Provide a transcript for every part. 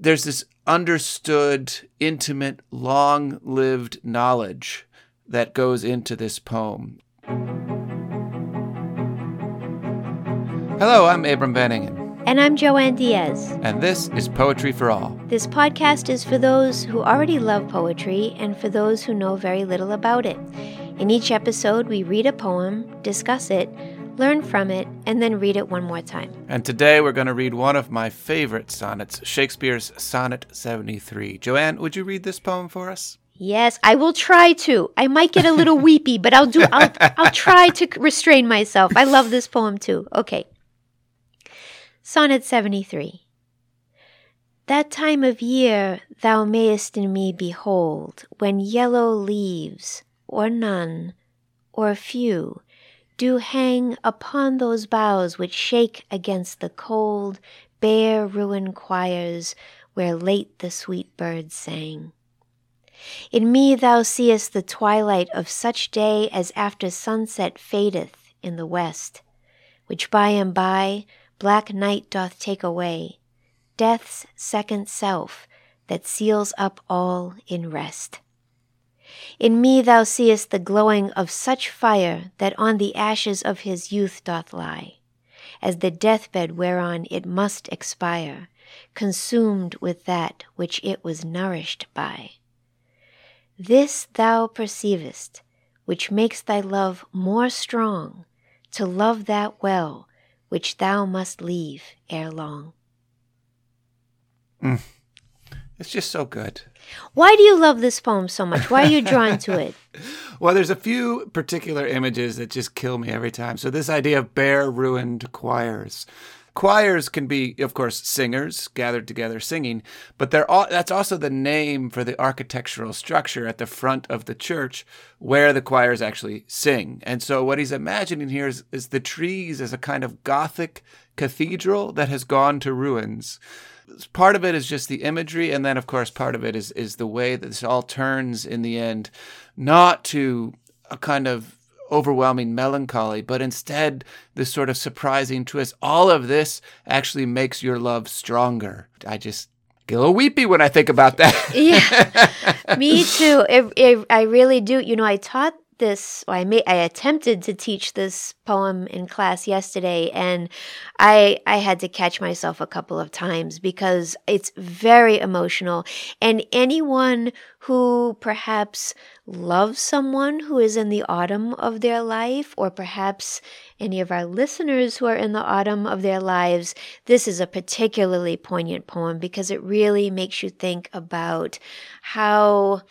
there's this understood, intimate, long lived knowledge that goes into this poem. Hello, I'm Abram Van Engen. And I'm Joanne Diaz. And this is Poetry for All. This podcast is for those who already love poetry and for those who know very little about it. In each episode, we read a poem, discuss it, learn from it, and then read it one more time. And today we're going to read one of my favorite sonnets, Shakespeare's Sonnet 73. Joanne, would you read this poem for us? Yes, I will try to. I might get a little weepy, but I'll do I'll I'll try to restrain myself. I love this poem too. Okay. Sonnet 73. That time of year thou mayest in me behold, when yellow leaves, or none, or few, do hang upon those boughs which shake against the cold, bare ruined choirs where late the sweet birds sang. In me thou seest the twilight of such day as after sunset fadeth in the west, which by and by black night doth take away, death's second self that seals up all in rest. In me thou seest the glowing of such fire that on the ashes of his youth doth lie, as the deathbed whereon it must expire, consumed with that which it was nourished by. This thou perceivest, which makes thy love more strong, to love that well which thou must leave ere long. Mm. It's just so good. Why do you love this poem so much? Why are you drawn to it? well, there's a few particular images that just kill me every time. So, this idea of bare, ruined choirs. Choirs can be, of course, singers gathered together singing, but they're all, that's also the name for the architectural structure at the front of the church where the choirs actually sing. And so, what he's imagining here is, is the trees as a kind of Gothic cathedral that has gone to ruins part of it is just the imagery, and then of course part of it is is the way that this all turns in the end, not to a kind of overwhelming melancholy, but instead this sort of surprising twist. All of this actually makes your love stronger. I just get a little weepy when I think about that. yeah, me too. It, it, I really do. You know, I taught this I made I attempted to teach this poem in class yesterday and I I had to catch myself a couple of times because it's very emotional. And anyone who perhaps loves someone who is in the autumn of their life or perhaps any of our listeners who are in the autumn of their lives this is a particularly poignant poem because it really makes you think about how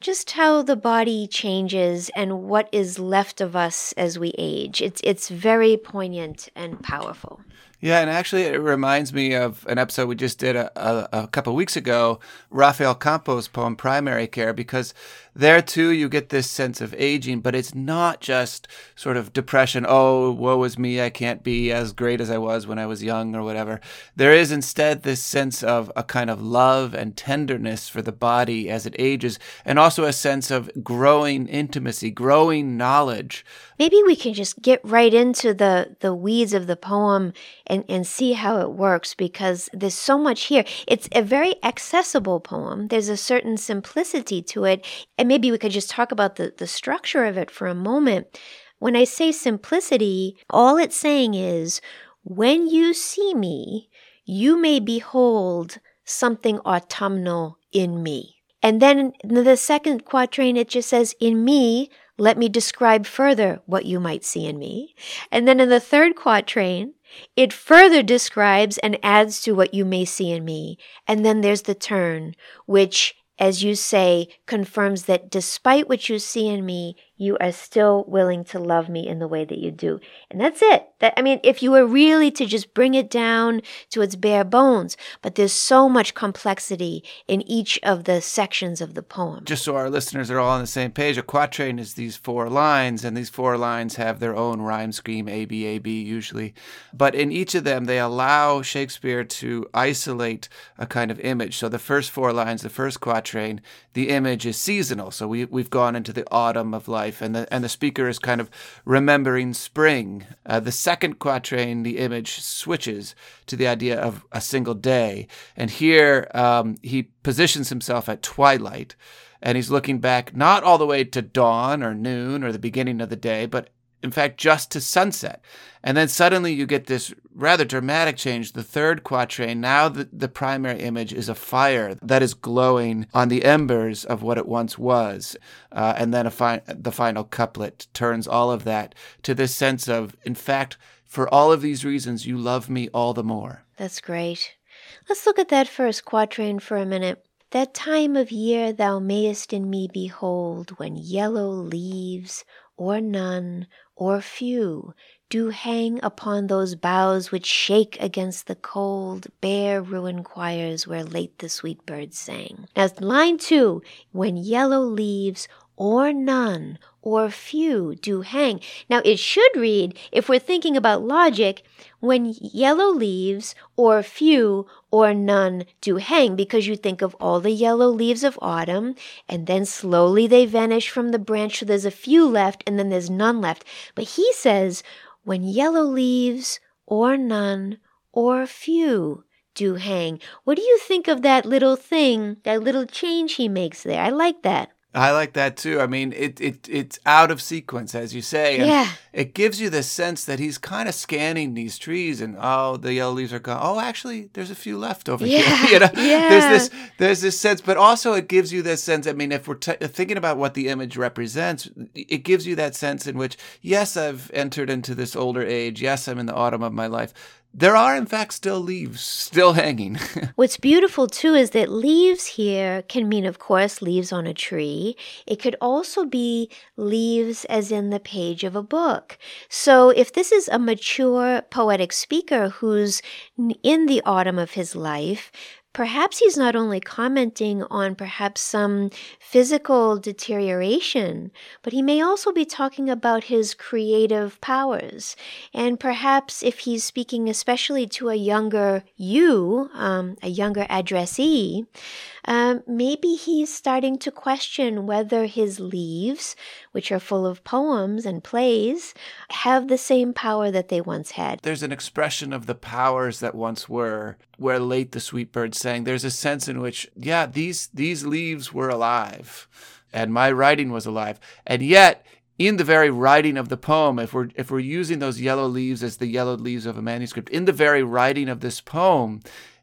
just how the body changes and what is left of us as we age. It's it's very poignant and powerful. Yeah, and actually, it reminds me of an episode we just did a, a, a couple weeks ago, Rafael Campo's poem "Primary Care," because there too you get this sense of aging, but it's not just sort of depression. Oh, woe is me! I can't be as great as I was when I was young, or whatever. There is instead this sense of a kind of love and tenderness for the body as it ages, and also a sense of growing intimacy, growing knowledge. Maybe we can just get right into the the weeds of the poem and, and see how it works because there's so much here. It's a very accessible poem. There's a certain simplicity to it. And maybe we could just talk about the, the structure of it for a moment. When I say simplicity, all it's saying is when you see me, you may behold something autumnal in me. And then in the second quatrain, it just says, In me, let me describe further what you might see in me. And then in the third quatrain, it further describes and adds to what you may see in me. And then there's the turn, which, as you say, confirms that despite what you see in me, you are still willing to love me in the way that you do. And that's it. That I mean, if you were really to just bring it down to its bare bones, but there's so much complexity in each of the sections of the poem. Just so our listeners are all on the same page, a quatrain is these four lines, and these four lines have their own rhyme scheme, A B A B usually. But in each of them, they allow Shakespeare to isolate a kind of image. So the first four lines, the first quatrain, the image is seasonal. So we we've gone into the autumn of life life, and the and the speaker is kind of remembering spring. Uh, the second quatrain, the image switches to the idea of a single day, and here um, he positions himself at twilight, and he's looking back not all the way to dawn or noon or the beginning of the day, but in fact, just to sunset. And then suddenly you get this rather dramatic change. The third quatrain, now the, the primary image is a fire that is glowing on the embers of what it once was. Uh, and then fi- the final couplet turns all of that to this sense of, in fact, for all of these reasons, you love me all the more. That's great. Let's look at that first quatrain for a minute. That time of year thou mayest in me behold, when yellow leaves, or none, or few, do hang upon those boughs which shake against the cold, bare ruined choirs where late the sweet birds sang. Now, line two, when yellow leaves or none or few do hang. Now, it should read, if we're thinking about logic, when yellow leaves or few or none do hang, because you think of all the yellow leaves of autumn, and then slowly they vanish from the branch, so there's a few left, and then there's none left. But he says, when yellow leaves or none or few do hang. What do you think of that little thing, that little change he makes there? I like that. I like that too. I mean, it, it it's out of sequence, as you say. Yeah. It gives you the sense that he's kind of scanning these trees, and oh, the yellow leaves are gone. Oh, actually, there's a few left over yeah. here. you know, yeah. there's this there's this sense, but also it gives you this sense. I mean, if we're t- thinking about what the image represents, it gives you that sense in which, yes, I've entered into this older age. Yes, I'm in the autumn of my life there are, in fact, still leaves still hanging. What's beautiful too is that leaves here can mean, of course, leaves on a tree. It could also be leaves as in the page of a book. So if this is a mature poetic speaker who's in the autumn of his life, perhaps he's not only commenting on perhaps some physical deterioration, but he may also be talking about his creative powers. And perhaps if he's speaking especially to a younger you, um, a younger addressee, um, maybe he's starting to question whether his leaves, which are full of poems and plays, have the same power that they once had. There's an expression of the powers that once were, where late the sweet bird sang. There's a sense in which, yeah, these these leaves were alive, and my writing was alive, and yet in the very writing of the poem, if we're if we're using those yellow leaves as the yellowed leaves of a manuscript, in the very writing of this poem,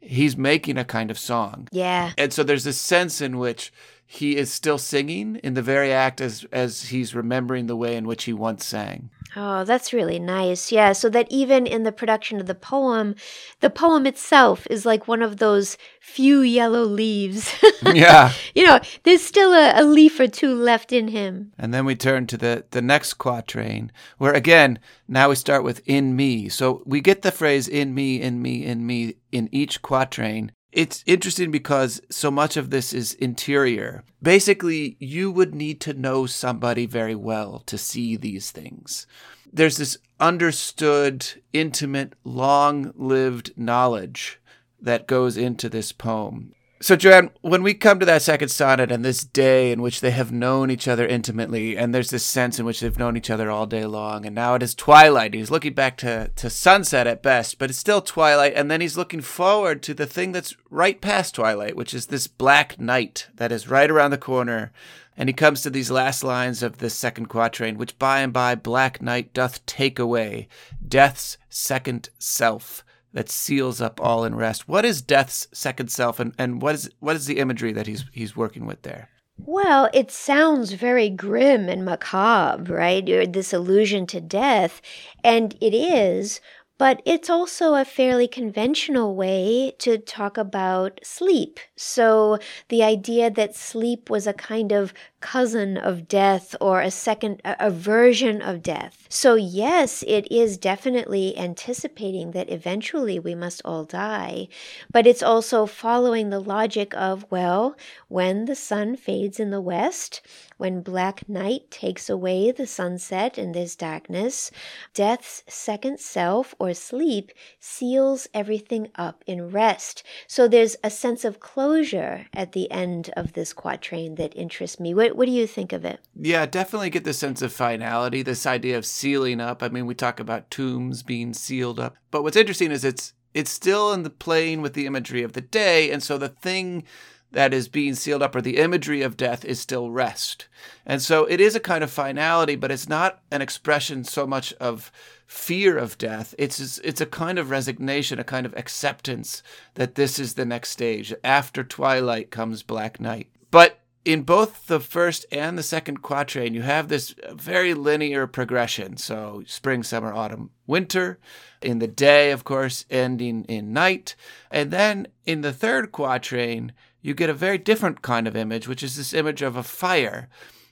he's making a kind of song. Yeah. And so there's a sense in which he is still singing in the very act as as he's remembering the way in which he once sang. Oh, that's really nice. Yeah, so that even in the production of the poem, the poem itself is like one of those few yellow leaves. yeah. You know, there's still a, a, leaf or two left in him. And then we turn to the, the next quatrain, where again, now we start with in me. So we get the phrase in me, in me, in me in each quatrain. It's interesting because so much of this is interior. Basically, you would need to know somebody very well to see these things. There's this understood, intimate, long lived knowledge that goes into this poem. So, Joanne, when we come to that second sonnet and this day in which they have known each other intimately, and there's this sense in which they've known each other all day long, and now it is twilight. He's looking back to, to sunset at best, but it's still twilight, and then he's looking forward to the thing that's right past twilight, which is this black night that is right around the corner. And he comes to these last lines of this second quatrain, which by and by black night doth take away, death's second self that seals up all in rest. What is death's second self, and, and what is what is the imagery that he's he's working with there? Well, it sounds very grim and macabre, right? This allusion to death, and it is. But it's also a fairly conventional way to talk about sleep. So the idea that sleep was a kind of cousin of death or a second a, version of death. So yes, it is definitely anticipating that eventually we must all die, but it's also following the logic of well, when the sun fades in the west, when black night takes away the sunset and there's darkness, death's second self or sleep seals everything up in rest. So there's a sense of closure at the end of this quatrain that interests me. What, what do you think of it? Yeah, definitely get the sense of finality, this idea of sealing up. I mean, we talk about tombs being sealed up. But what's interesting is it's it's still in the playing with the imagery of the day, and so the thing that is being sealed up or the imagery of death is still rest. And so it is a kind of finality, but it's not an expression so much of fear of death. It's it's a kind of resignation, a kind of acceptance that this is the next stage. After twilight comes black night. But in both the first and the second quatrain, you have this very linear progression. So spring, summer, autumn, winter. In the day, of course, ending in night. And then in the third quatrain, you get a very different kind of image, which is this image of a fire.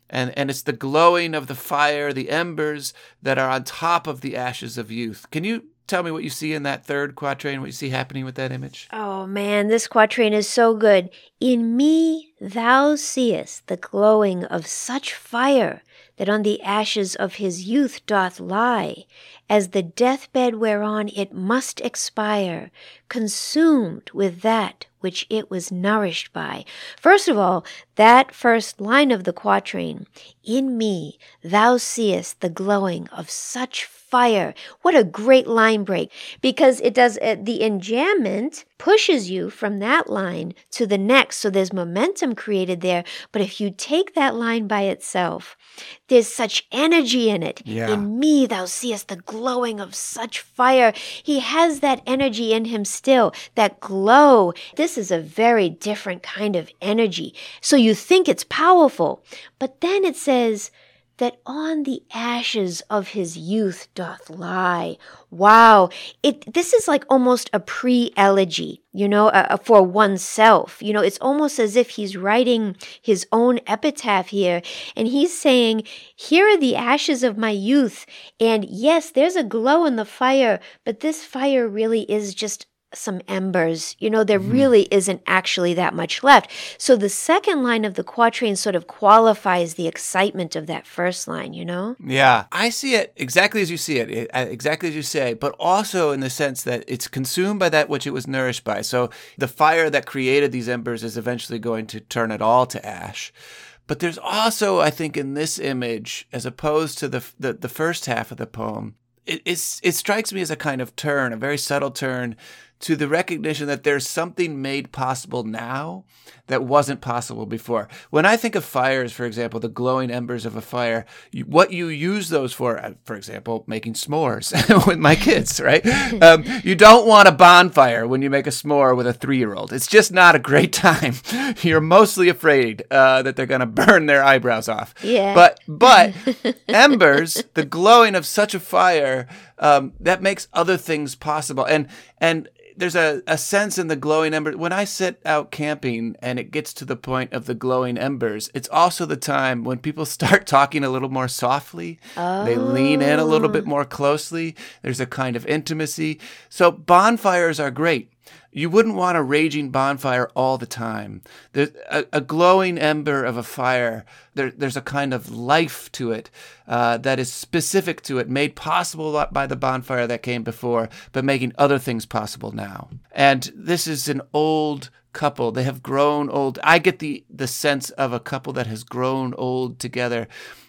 And, and it's the glowing of the fire, the embers that are on top of the ashes of youth. Can you tell me what you see in that third quatrain, what you see happening with that image? Oh man, this quatrain is so good. In me thou seest the glowing of such fire that on the ashes of his youth doth lie, as the deathbed whereon it must expire, consumed with that which it was nourished by. First of all, that first line of the quatrain, in me thou seest the glowing of such fire. What a great line break because it does uh, the enjambment pushes you from that line to the next. So there's momentum created there. But if you take that line by itself, there's such energy in it. Yeah. In me, thou seest the glowing of such fire. He has that energy in him still, that glow. This is a very different kind of energy. So you think it's powerful. But then it says, that on the ashes of his youth doth lie. Wow. It, this is like almost a pre-elegy, you know, uh, for oneself. You know, it's almost as if he's writing his own epitaph here. And he's saying, here are the ashes of my youth. And yes, there's a glow in the fire, but this fire really is just some embers. You know, there mm. really isn't actually that much left. So the second line of the quatrain sort of qualifies the excitement of that first line, you know? Yeah. I see it exactly as you see it, uh, exactly as you say, but also in the sense that it's consumed by that which it was nourished by. So the fire that created these embers is eventually going to turn it all to ash. But there's also, I think, in this image, as opposed to the, the, the first half of the poem, it, it strikes me as a kind of turn, a very subtle turn to the recognition that there's something made possible now that wasn't possible before. When I think of fires, for example, the glowing embers of a fire, what you use those for, uh, for example, making s'mores with my kids, right? Um, you don't want a bonfire when you make a s'more with a three year old. It's just not a great time. You're mostly afraid uh, that they're going to burn their eyebrows off. Yeah. But, but embers, the glowing of such a fire, um, that makes other things possible. And, and there's a, a sense in the glowing embers. When I sit out camping and it gets to the point of the glowing embers, it's also the time when people start talking a little more softly. Oh. They lean in a little bit more closely. There's a kind of intimacy. So bonfires are great. You wouldn't want a raging bonfire all the time. There's a, a glowing ember of a fire. There, there's a kind of life to it uh, that is specific to it, made possible by the bonfire that came before, but making other things possible now. And this is an old couple. They have grown old. I get the the sense of a couple that has grown old together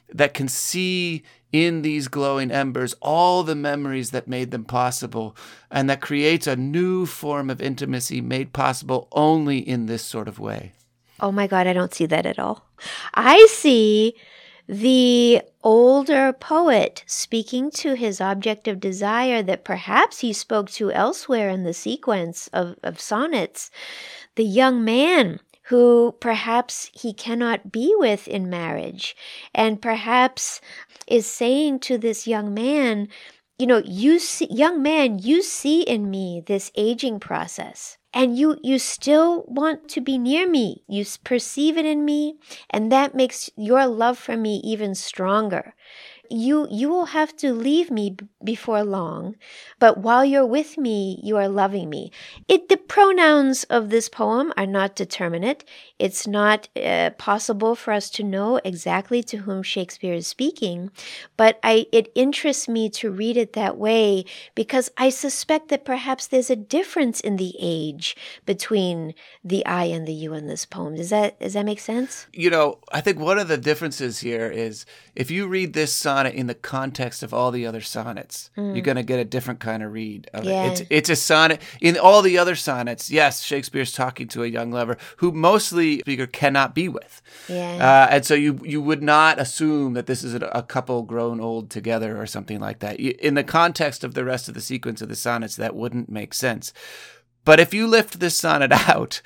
that can see in these glowing embers all the memories that made them possible, and that creates a new form of intimacy made possible only in this sort of way. Oh my God, I don't see that at all. I see the older poet speaking to his object of desire that perhaps he spoke to elsewhere in the sequence of, of sonnets. The young man who perhaps he cannot be with in marriage, and perhaps is saying to this young man, you know, you see, young man, you see in me this aging process and you you still want to be near me. You perceive it in me and that makes your love for me even stronger you you will have to leave me b- before long but while you're with me you are loving me. It the pronouns of this poem are not determinate. It's not uh, possible for us to know exactly to whom shakespeare is speaking but i it interests me to read it that way because i suspect that perhaps there's a difference in the age between the i and the you in this poem. Does that does that make sense? You know, I think one of the differences here is if you read this sonnet in the context of all the other sonnets, you're going to get a different kind of read of Yeah. it. It's, it's a sonnet. In all the other sonnets, yes, Shakespeare's talking to a young lover who mostly speaker cannot be with. yeah Uh, and so you you would not assume that this is a, a couple grown old together or something like that. In the context of the rest of the sequence of the sonnets, that wouldn't make sense. But if you lift this sonnet out,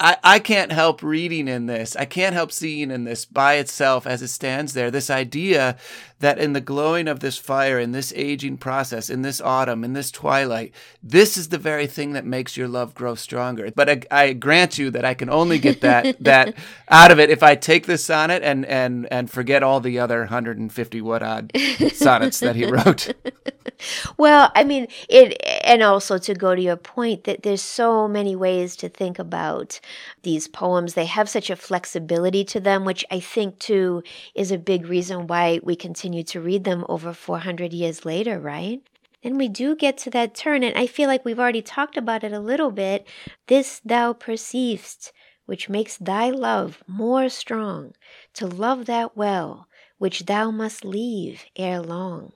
I, I can't help reading in this. I can't help seeing in this by itself as it stands there this idea that in the glowing of this fire, in this aging process, in this autumn, in this twilight, this is the very thing that makes your love grow stronger. But I, I grant you that I can only get that that out of it if I take this sonnet and and and forget all the other 150 what odd sonnets that he wrote. Well, I mean, it, and also to go to your point that there's so many ways to think about these poems. They have such a flexibility to them, which I think too is a big reason why we continue to read them over 400 years later, right? Then we do get to that turn, and I feel like we've already talked about it a little bit. This thou perceivest, which makes thy love more strong, to love that well, which thou must leave ere long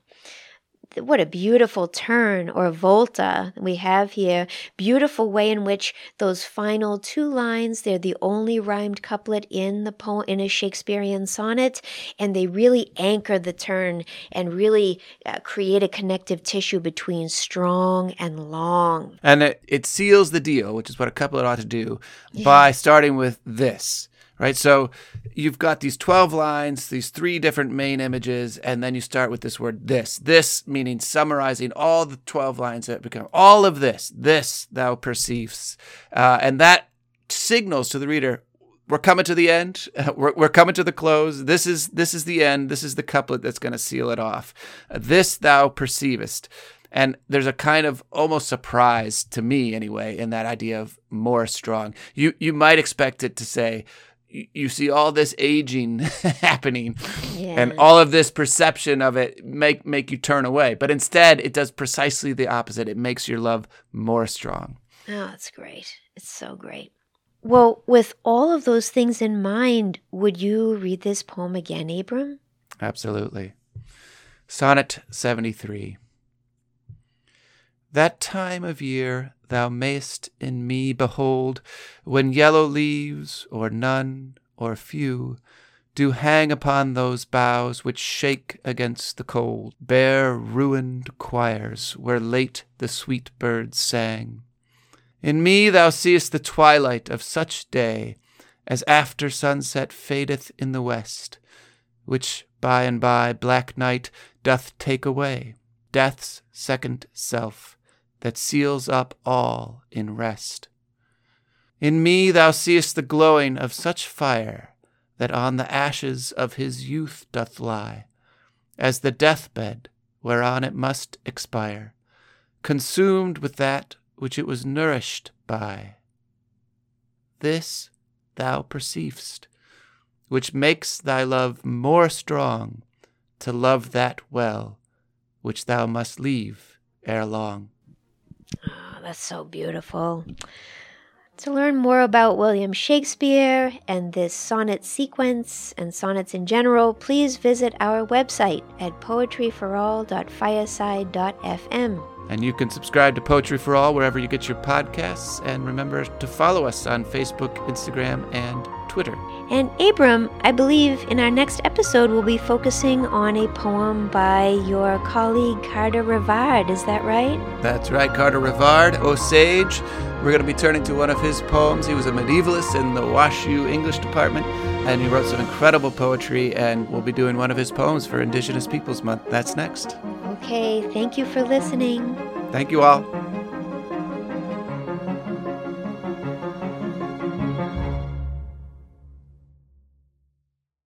what a beautiful turn or volta we have here. Beautiful way in which those final two lines, they're the only rhymed couplet in the poem in a Shakespearean sonnet, and they really anchor the turn and really uh, create a connective tissue between strong and long. And it, it seals the deal, which is what a couplet ought to do, by starting with this, right? So you've got these 12 lines, these three different main images, and then you start with this word this. This meaning summarizing all the 12 lines that become all of this, this thou perceives. Uh, and that signals to the reader, we're coming to the end. We're, we're coming to the close. This is this is the end. This is the couplet that's going to seal it off. This thou perceivest. And there's a kind of almost surprise to me, anyway, in that idea of more strong. You you might expect it to say, you see all this aging happening, Yeah. and all of this perception of it make make you turn away. But instead, it does precisely the opposite. It makes your love more strong. Oh, it's great. It's so great. Well, with all of those things in mind, would you read this poem again, Abram? Absolutely. Sonnet 73. That time of year thou mayst in me behold, when yellow leaves, or none, or few, do hang upon those boughs which shake against the cold, bare ruined choirs where late the sweet birds sang. In me thou seest the twilight of such day as after sunset fadeth in the west, which by and by black night doth take away, death's second self, that seals up all in rest. In me thou seest the glowing of such fire that on the ashes of his youth doth lie, as the deathbed whereon it must expire, consumed with that which it was nourished by. This thou perceivest, which makes thy love more strong, to love that well, which thou must leave ere long. Oh, that's so beautiful. To learn more about William Shakespeare and this sonnet sequence and sonnets in general, please visit our website at poetryforall.fireside.fm. And you can subscribe to Poetry for All wherever you get your podcasts. And remember to follow us on Facebook, Instagram, and Twitter. And Abram, I believe in our next episode we'll be focusing on a poem by your colleague Carter Revard. Is that right? That's right, Carter Revard, Osage. We're going to be turning to one of his poems. He was a medievalist in the WashU English department, and he wrote some incredible poetry, and we'll be doing one of his poems for Indigenous Peoples Month. That's next. Okay, thank you for listening. Thank you all.